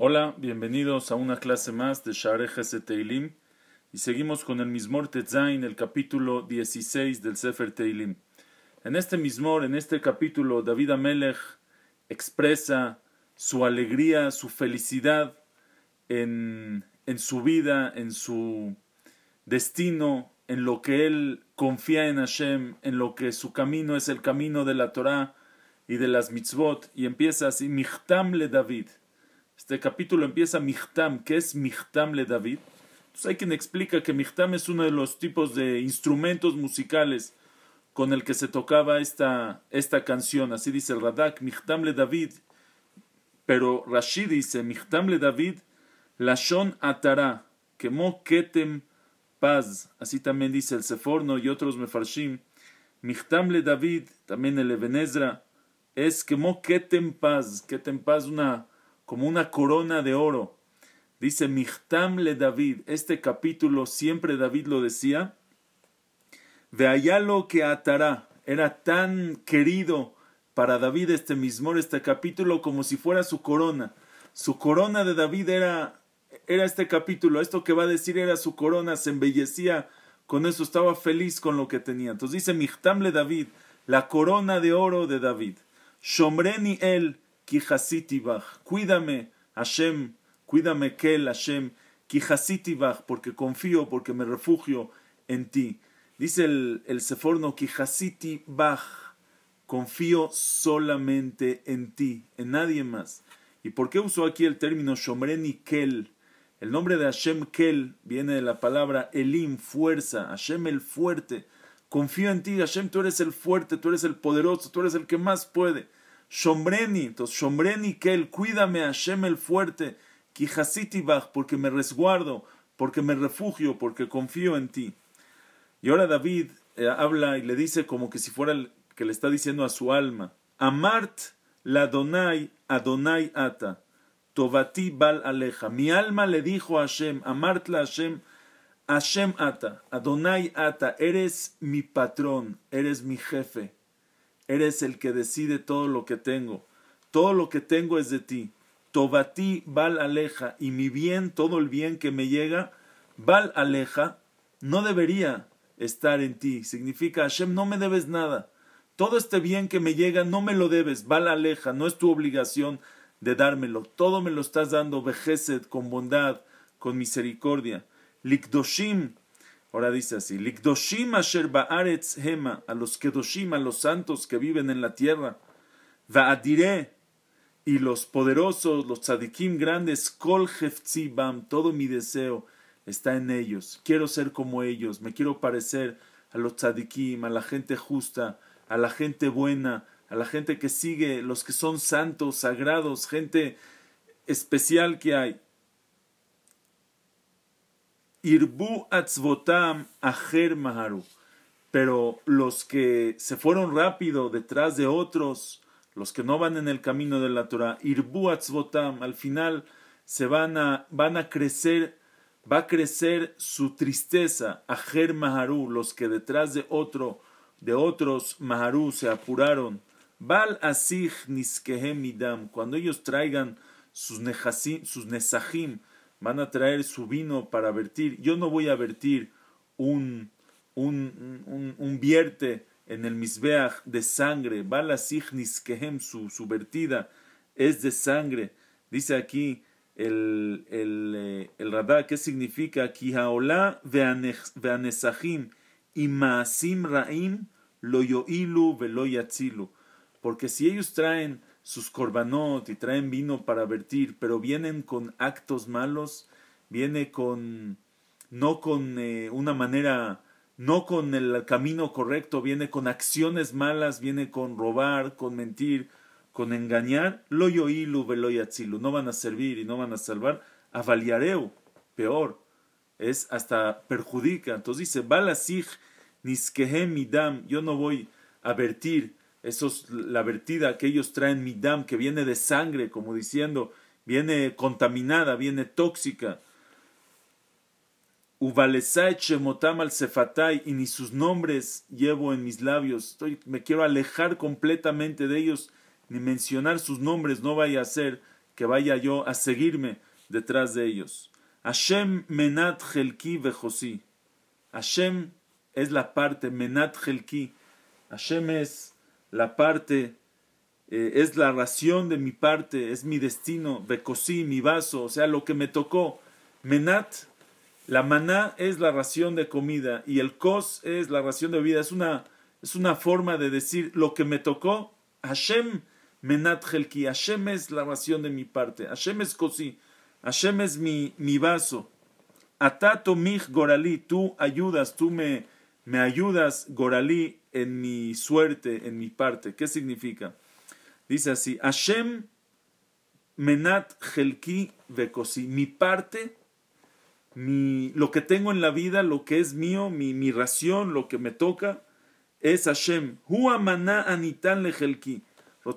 Hola, bienvenidos a una clase más de Share Teilim y seguimos con el Mismor Tetzain, el capítulo 16 del Sefer Teilim. En este Mismor, en este capítulo, David Amelech expresa su alegría, su felicidad en, en su vida, en su destino, en lo que él confía en Hashem, en lo que su camino es el camino de la Torah y de las mitzvot, y empieza así, Michtam le David. Este capítulo empieza Michtam. ¿Qué es Michtam le David? Pues hay quien explica que Michtam es uno de los tipos de instrumentos musicales con el que se tocaba esta, esta canción. Así dice el Radak, Michtam le David. Pero Rashi dice, Michtam le David, Lashon Atara, Kemo Ketem Paz. Así también dice el Seforno y otros Mefarshim. Michtam le David, también el Ebenezra, es Kemo Ketem Paz. Ketem Paz, una como una corona de oro. Dice Michtam le David, este capítulo siempre David lo decía, de lo que atará, era tan querido para David este mismo, este capítulo, como si fuera su corona. Su corona de David era, era este capítulo, esto que va a decir era su corona, se embellecía con eso, estaba feliz con lo que tenía. Entonces dice Michtam le David, la corona de oro de David. Shomreni el, Cuídame, Hashem, cuídame, Kel, Hashem, Kijasitibach, porque confío, porque me refugio en ti. Dice el, el Seforno, Kijasitibach, confío solamente en ti, en nadie más. ¿Y por qué usó aquí el término Shomreni Kel? El nombre de Hashem Kel viene de la palabra Elim, fuerza, Hashem el fuerte. Confío en ti, Hashem, tú eres el fuerte, tú eres el poderoso, tú eres el que más puede. Shombreni, entonces Shombreni Kel, cuídame Hashem el fuerte, Kijasitibach, porque me resguardo, porque me refugio, porque confío en ti. Y ahora David eh, habla y le dice como que si fuera el, que le está diciendo a su alma, Amart la Adonai, Adonai ata, Tovati bal aleja. Mi alma le dijo a Hashem, Amart la Hashem, Hashem ata, Adonai ata, eres mi patrón, eres mi jefe eres el que decide todo lo que tengo. Todo lo que tengo es de ti. Tobati val aleja y mi bien, todo el bien que me llega, val aleja, no debería estar en ti. Significa, Hashem, no me debes nada. Todo este bien que me llega, no me lo debes, val aleja, no es tu obligación de dármelo. Todo me lo estás dando, vejesed, con bondad, con misericordia. Likdoshim, Ahora dice así, Likdoshim asher ba'aretz hema, a los kedoshim, a los santos que viven en la tierra, va'adiré, y los poderosos, los tzadikim grandes, kol bam, todo mi deseo está en ellos. Quiero ser como ellos, me quiero parecer a los tzadikim, a la gente justa, a la gente buena, a la gente que sigue, los que son santos, sagrados, gente especial que hay. Irbu atzvotam aher maharu. Pero los que se fueron rápido detrás de otros, los que no van en el camino de la Torah, irbu atzvotam, al final se van a, van a crecer, va a crecer su tristeza, aher maharu, los que detrás de otro, de otros maharu se apuraron. Bal asih niskehem idam, cuando ellos traigan sus, sus nesahim, van a traer su vino para vertir. Yo no voy a vertir un, un, un, vierte en el misbeach de sangre. Bala signis kehem, su, su vertida es de sangre. Dice aquí el, el, eh, el radá, ¿qué significa? Kihaola veanesahim y maasim raim lo yoilu velo. Porque si ellos traen sus corbanot y traen vino para vertir, pero vienen con actos malos, viene con no con eh, una manera, no con el camino correcto, viene con acciones malas, viene con robar, con mentir, con engañar, lo yoilu veloyatzilu, no van a servir y no van a salvar, a valiareu, peor, es hasta perjudica. Entonces dice, balasij niskehem midam, yo no voy a vertir eso es la vertida que ellos traen midam, que viene de sangre, como diciendo, viene contaminada, viene tóxica. Shemotam al Sefatai, y ni sus nombres llevo en mis labios. Estoy, me quiero alejar completamente de ellos, ni mencionar sus nombres, no vaya a ser que vaya yo a seguirme detrás de ellos. Hashem menat helki vejosi. Hashem es la parte, menat helki. Hashem es la parte, eh, es la ración de mi parte, es mi destino, vejosi, mi vaso, o sea, lo que me tocó. Menat, la maná es la ración de comida y el kos es la ración de vida. Es una, es una forma de decir lo que me tocó. Hashem menat helki. Hashem es la ración de mi parte. Hashem es kosi. Hashem es mi, mi vaso. Atato mich gorali, tú ayudas, tú me, me ayudas, gorali, en mi suerte, en mi parte. ¿Qué significa? Dice así, Hashem menat helki vekosi, mi parte, mi, lo que tengo en la vida, lo que es mío, mi, mi ración, lo que me toca, es Hashem. Hu maná anitan le helki.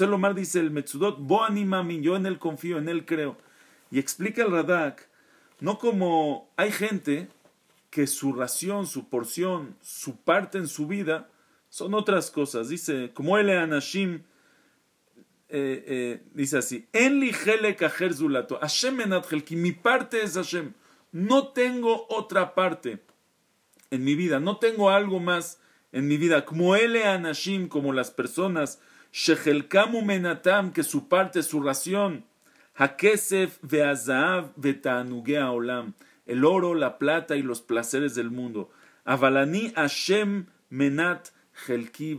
Lomar dice el Metzudot, bo yo en él confío, en él creo. Y explica el Radak, no como hay gente que su ración, su porción, su parte en su vida son otras cosas. Dice, como él Anashim, eh, eh, dice así, en zulato, Hashem que mi parte es Hashem. No tengo otra parte en mi vida, no tengo algo más en mi vida. Como él Anashim, como las personas, Shehelkamu menatam, que su parte, su ración, Hakesef ve'azav ve'tanugea olam. El oro, la plata y los placeres del mundo. Avalani Hashem menat helki.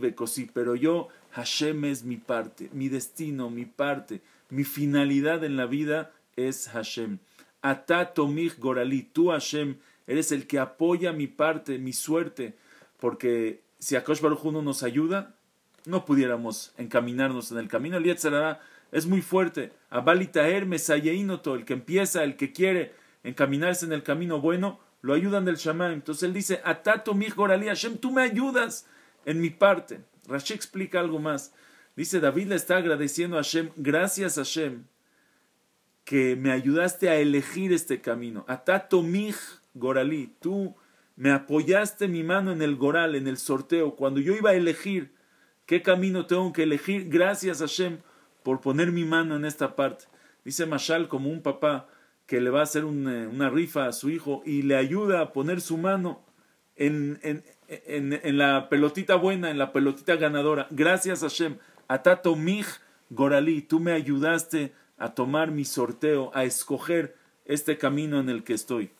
Pero yo, Hashem es mi parte, mi destino, mi parte, mi finalidad en la vida es Hashem. Ata tomich gorali. Tú, Hashem, eres el que apoya mi parte, mi suerte. Porque si Akosh Baruch no nos ayuda, no pudiéramos encaminarnos en el camino. El Yetzirah es muy fuerte. Abalitaer mesayeinoto, el que empieza, el que quiere encaminarse en el camino bueno, lo ayudan del Shaman. Entonces él dice, Atato mi gorali, Hashem, tú me ayudas en mi parte. Rashi explica algo más. Dice, David le está agradeciendo a Hashem, gracias a Hashem, que me ayudaste a elegir este camino. Atato mi gorali, tú me apoyaste mi mano en el goral, en el sorteo, cuando yo iba a elegir qué camino tengo que elegir, gracias a Hashem por poner mi mano en esta parte. Dice Mashal como un papá que le va a hacer eh, una rifa a su hijo y le ayuda a poner su mano en, en, en, la pelotita buena, en la pelotita ganadora. Gracias Hashem. Atato mich gorali, tú me ayudaste a tomar mi sorteo, a escoger este camino en el que estoy.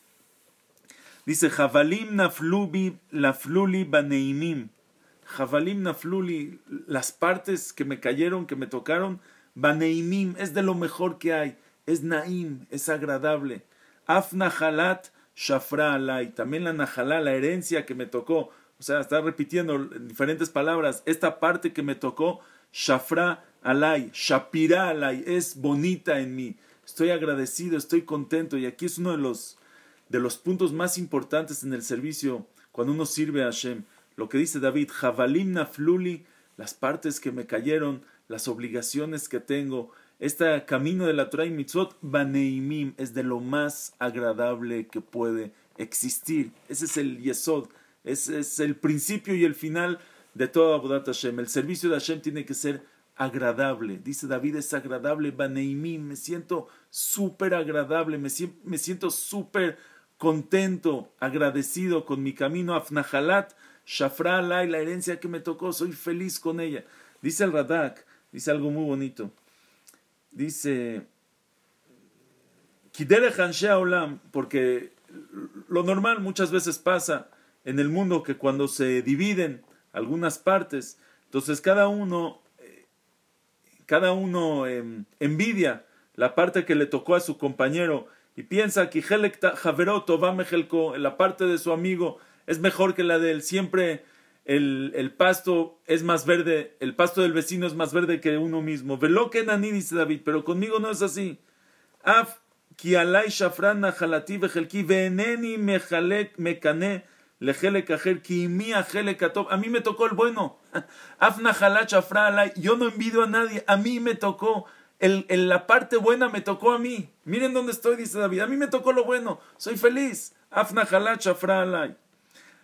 Dice, Javalim naflubi lafluli baneimim. Javalim nafluli, las partes que me cayeron, que me tocaron, baneimim, es de lo mejor que hay, es naim, es agradable. Af nahalat shafra alay, también la nahalá, la herencia que me tocó, o sea, está repitiendo en diferentes palabras, esta parte que me tocó, shafra alay, shapira alay, es bonita en mí, estoy agradecido, estoy contento, y aquí es uno de los, de los puntos más importantes en el servicio cuando uno sirve a Hashem. Lo que dice David, Javalim Nafluli, las partes que me cayeron, las obligaciones que tengo, este camino de la Torah y Mitzvot, Baneimim, es de lo más agradable que puede existir. Ese es el Yesod, ese es el principio y el final de toda Abodat Hashem. El servicio de Hashem tiene que ser agradable. Dice David, es agradable, Baneimim, me siento súper agradable, me, siento súper contento, agradecido con mi camino. Afnahalat, Shafra la herencia que me tocó, soy feliz con ella. Dice el Radak, dice algo muy bonito. Dice, Kidere Olam, porque lo normal muchas veces pasa en el mundo que cuando se dividen algunas partes, entonces cada uno, cada uno em, envidia la parte que le tocó a su compañero y piensa que la parte de su amigo es mejor que la de él. Siempre el, el, pasto es más verde, el pasto del vecino es más verde que uno mismo. Velo que nani, dice David, pero conmigo no es así. Af ki alay shafran nahalati vejelki veneni mekane A mí me tocó el bueno. Af nahalat shafran alay. Yo no envidio a nadie. A mí me tocó. El, el, la parte buena me tocó a mí. Miren dónde estoy, dice David. A mí me tocó lo bueno. Soy feliz. Af nahalat shafran alay.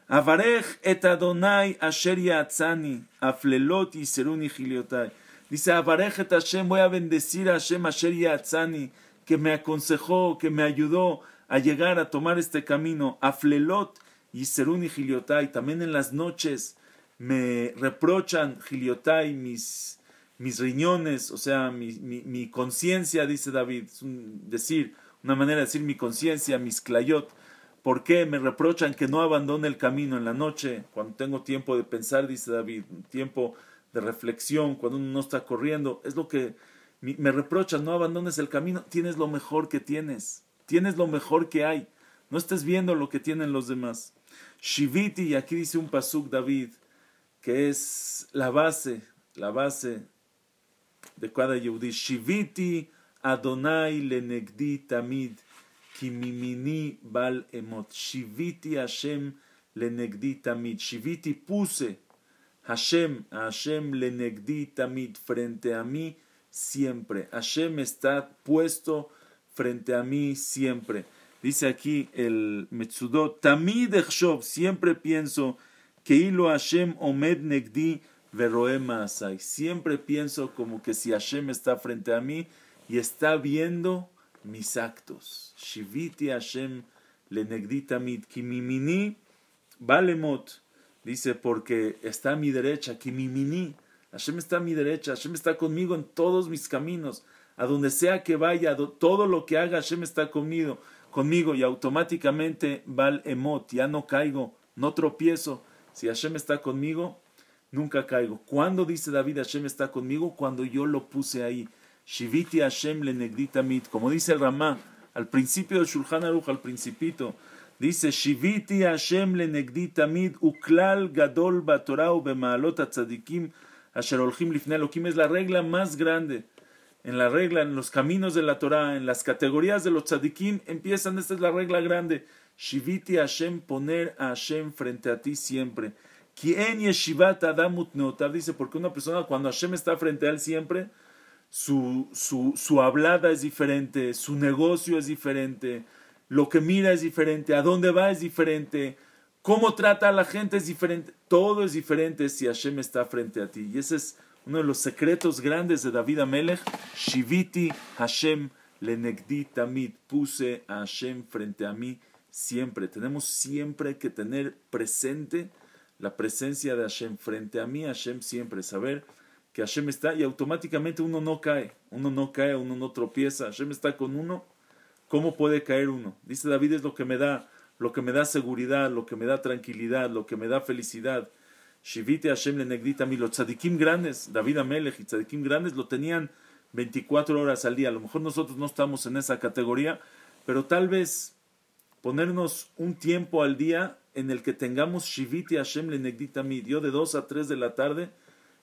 Avarech et Adonai asher yatzani, aflelot y seruni giliotai. Dice, Abarejet Hashem, voy a bendecir a Hashem Asher Yatzani, que me aconsejó, que me ayudó a llegar a tomar este camino. Aflelot y Serún y Giliotai, también en las noches me reprochan Giliotai mis, mis riñones, o sea, mi, mi, conciencia, dice David, es decir, una manera de decir mi conciencia, mis clayot. ¿Por qué me reprochan que no abandone el camino en la noche, cuando tengo tiempo de pensar, dice David, tiempo de reflexión, cuando uno no está corriendo? Es lo que me reprochan, no abandones el camino, tienes lo mejor que tienes, tienes lo mejor que hay, no estés viendo lo que tienen los demás. Shiviti, y aquí dice un pasuk David, que es la base, la base de cada Yehudi. Shiviti Adonai lenegdi tamid, kimimini bal emot. Shiviti Hashem lenegdi tamid. Shiviti puse Hashem, Hashem lenegdi tamid, frente a mí siempre. Hashem está puesto frente a mí siempre. Dice aquí el Metsudot, Tamid Echshov, siempre pienso que Hilo Hashem Omed Negdi Veroema Asai. Siempre pienso como que si Hashem está frente a mí y está viendo mis actos. Shiviti Hashem le negdi tamid, kimimini balemot. Dice, porque está a mi derecha, kimimini. Hashem está a mi derecha, Hashem está conmigo en todos mis caminos. A donde sea que vaya, todo lo que haga, Hashem está conmigo, conmigo y automáticamente val emot, ya no caigo, no tropiezo. Si Hashem está conmigo, nunca caigo. ¿Cuándo dice David Hashem está conmigo? Cuando yo lo puse ahí. Shiviti Hashem le mit. Como dice el Ramá, al principio del Shulchan Aruch, al principito, dice Shiviti Hashem le mit uklal gadol batorah bemaalot tzadikim Asher Lifnei Elohim es la regla más grande. En la regla, en los caminos de la Torah, en las categorías de los tzadikim, empiezan, esta es la regla grande. Shiviti Hashem, poner a Hashem frente a ti siempre. Quien yeshivat adamut neotav, dice, porque una persona cuando Hashem está frente a él siempre, su, su, su hablada es diferente, su negocio es diferente, lo que mira es diferente, a dónde va es diferente, Cómo trata a la gente es diferente. Todo es diferente si Hashem está frente a ti. Y ese es uno de los secretos grandes de David Amelech. Shiviti Hashem lenegdi tamid. Puse a Hashem frente a mí siempre. Tenemos siempre que tener presente la presencia de Hashem frente a mí. Hashem siempre. Saber que Hashem está y automáticamente uno no cae. Uno no cae, uno no tropieza. Hashem está con uno. ¿Cómo puede caer uno? Dice David es lo que me da lo que me da seguridad, lo que me da tranquilidad, lo que me da felicidad. Shivite Hashem le los tzadikim grandes, David Amelech y tzadikim grandes lo tenían 24 horas al día. A lo mejor nosotros no estamos en esa categoría, pero tal vez ponernos un tiempo al día en el que tengamos Shivite Hashem le negdita mi. Yo de 2 a 3 de la tarde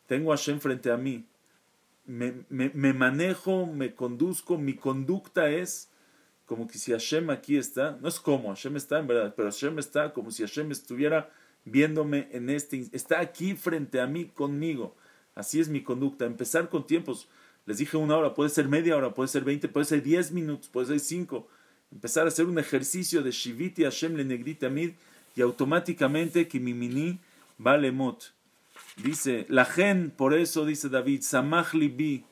tengo a Hashem frente a mí. Me, me manejo, me conduzco, mi conducta es como que si Hashem aquí está, no es como, Hashem está en verdad, pero Hashem está como si Hashem estuviera viéndome en este, está aquí frente a mí conmigo. Así es mi conducta. Empezar con tiempos, les dije una hora, puede ser media hora, puede ser veinte, puede ser diez minutos, puede ser cinco. Empezar a hacer un ejercicio de Shiviti Hashem le negrita mid y automáticamente que mi mini vale mot. Dice, la gen, por eso dice David, Samach libi,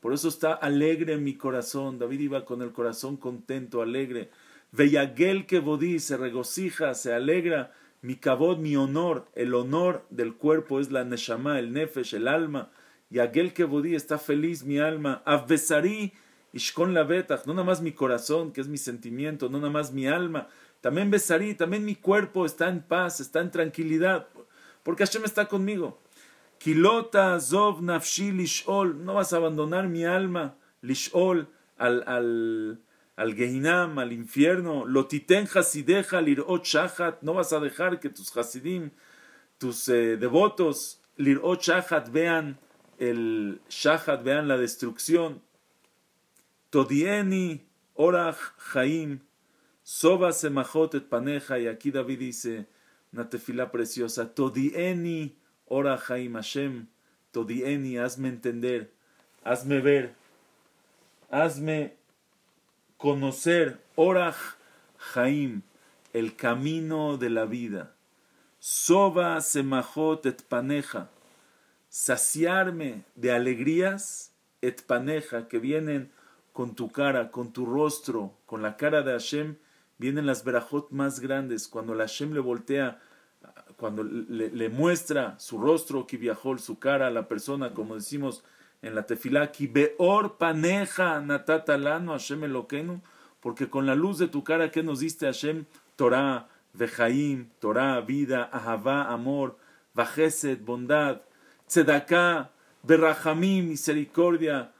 por eso está alegre mi corazón. David iba con el corazón contento, alegre. Veyagel que bodí se regocija, se alegra. Mi cabot, mi honor, el honor del cuerpo es la neshama, el nefesh, el alma. Y aquel que bodí está feliz mi alma. Avbesari ishkon la no nada más mi corazón, que es mi sentimiento, no nada más mi alma. También besarí, también mi cuerpo está en paz, está en tranquilidad, porque Hashem está conmigo. Kilota zov nafshi lishol, no vas a abandonar mi alma, lishol, al, al, al Gehinam, al infierno. Lotiten hasideja lirot shachat, no vas a dejar que tus hasidim, tus eh, devotos, lirot shachat, vean el shachat, vean la destrucción. Todieni orach chaim, soba semachot et paneja, y aquí David dice una tefila preciosa, todieni Ora Jaim Hashem, Todieni, hazme entender, hazme ver, hazme conocer, Orach Jaim, el camino de la vida. Soba semachot et paneja, saciarme de alegrías, et paneja, que vienen con tu cara, con tu rostro, con la cara de Hashem, vienen las verajot más grandes. Cuando Hashem le voltea, cuando le, muestra su rostro, que su cara a la persona, como decimos en la tefilá, beor paneja natatalano Hashem elokenu, porque con la luz de tu cara que nos diste Hashem, Torah, Vejaim, Torah, vida, Ahavá, amor, Vajeset, bondad, Tzedaká, Berrahamim, misericordia,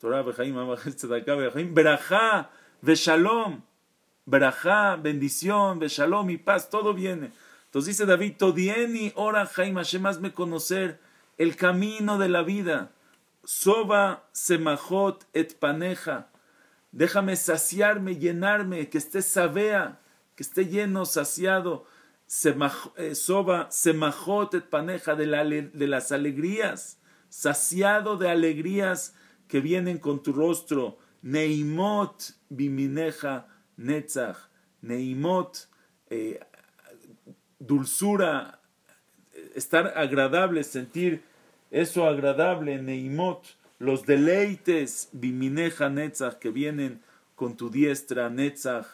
Torah, Vejaim, Tzedaká, Berrahamim, Berajá, Veshalom, Berajá, bendición, Veshalom y paz, todo viene. Entonces dice David, Todieni, ora Jaim, Hashem, me conocer el camino de la vida. Soba, Semajot, et paneja. Déjame saciarme, llenarme, que esté sabea, que esté lleno, saciado eh, soba, semajot et paneja de, las alegrías, saciado de alegrías que vienen con tu rostro. Neimot bimineja netzach. Neimot, eh, dulzura, estar agradable, sentir eso agradable. Neimot, los deleites bimineja netzach que vienen con tu diestra netzach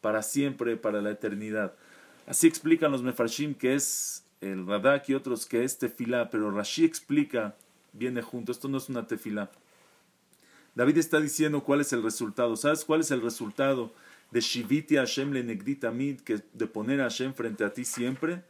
para siempre, para la eternidad. Así explican los mefarshim que es el radak y otros que es tefilá, pero Rashi explica, viene junto, esto no es una tefilá. David está diciendo cuál es el resultado. ¿Sabes cuál es el resultado de Shiviti Hashem le mid, que de poner a Hashem frente a ti siempre?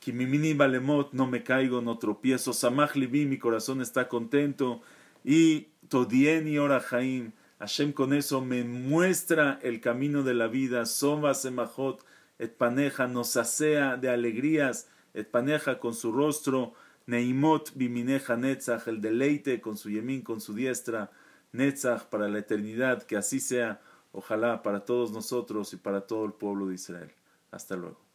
Que mi mini balemot no me caigo, no tropiezo. Samach libi, mi corazón está contento. Y todieni ora jaim. Hashem con eso me muestra el camino de la vida. Soma semachot et paneja nos asea de alegrías, et paneja con su rostro, neimot bimineja netzach, el deleite con su yemín, con su diestra, netzach para la eternidad, que así sea, ojalá para todos nosotros y para todo el pueblo de Israel. Hasta luego.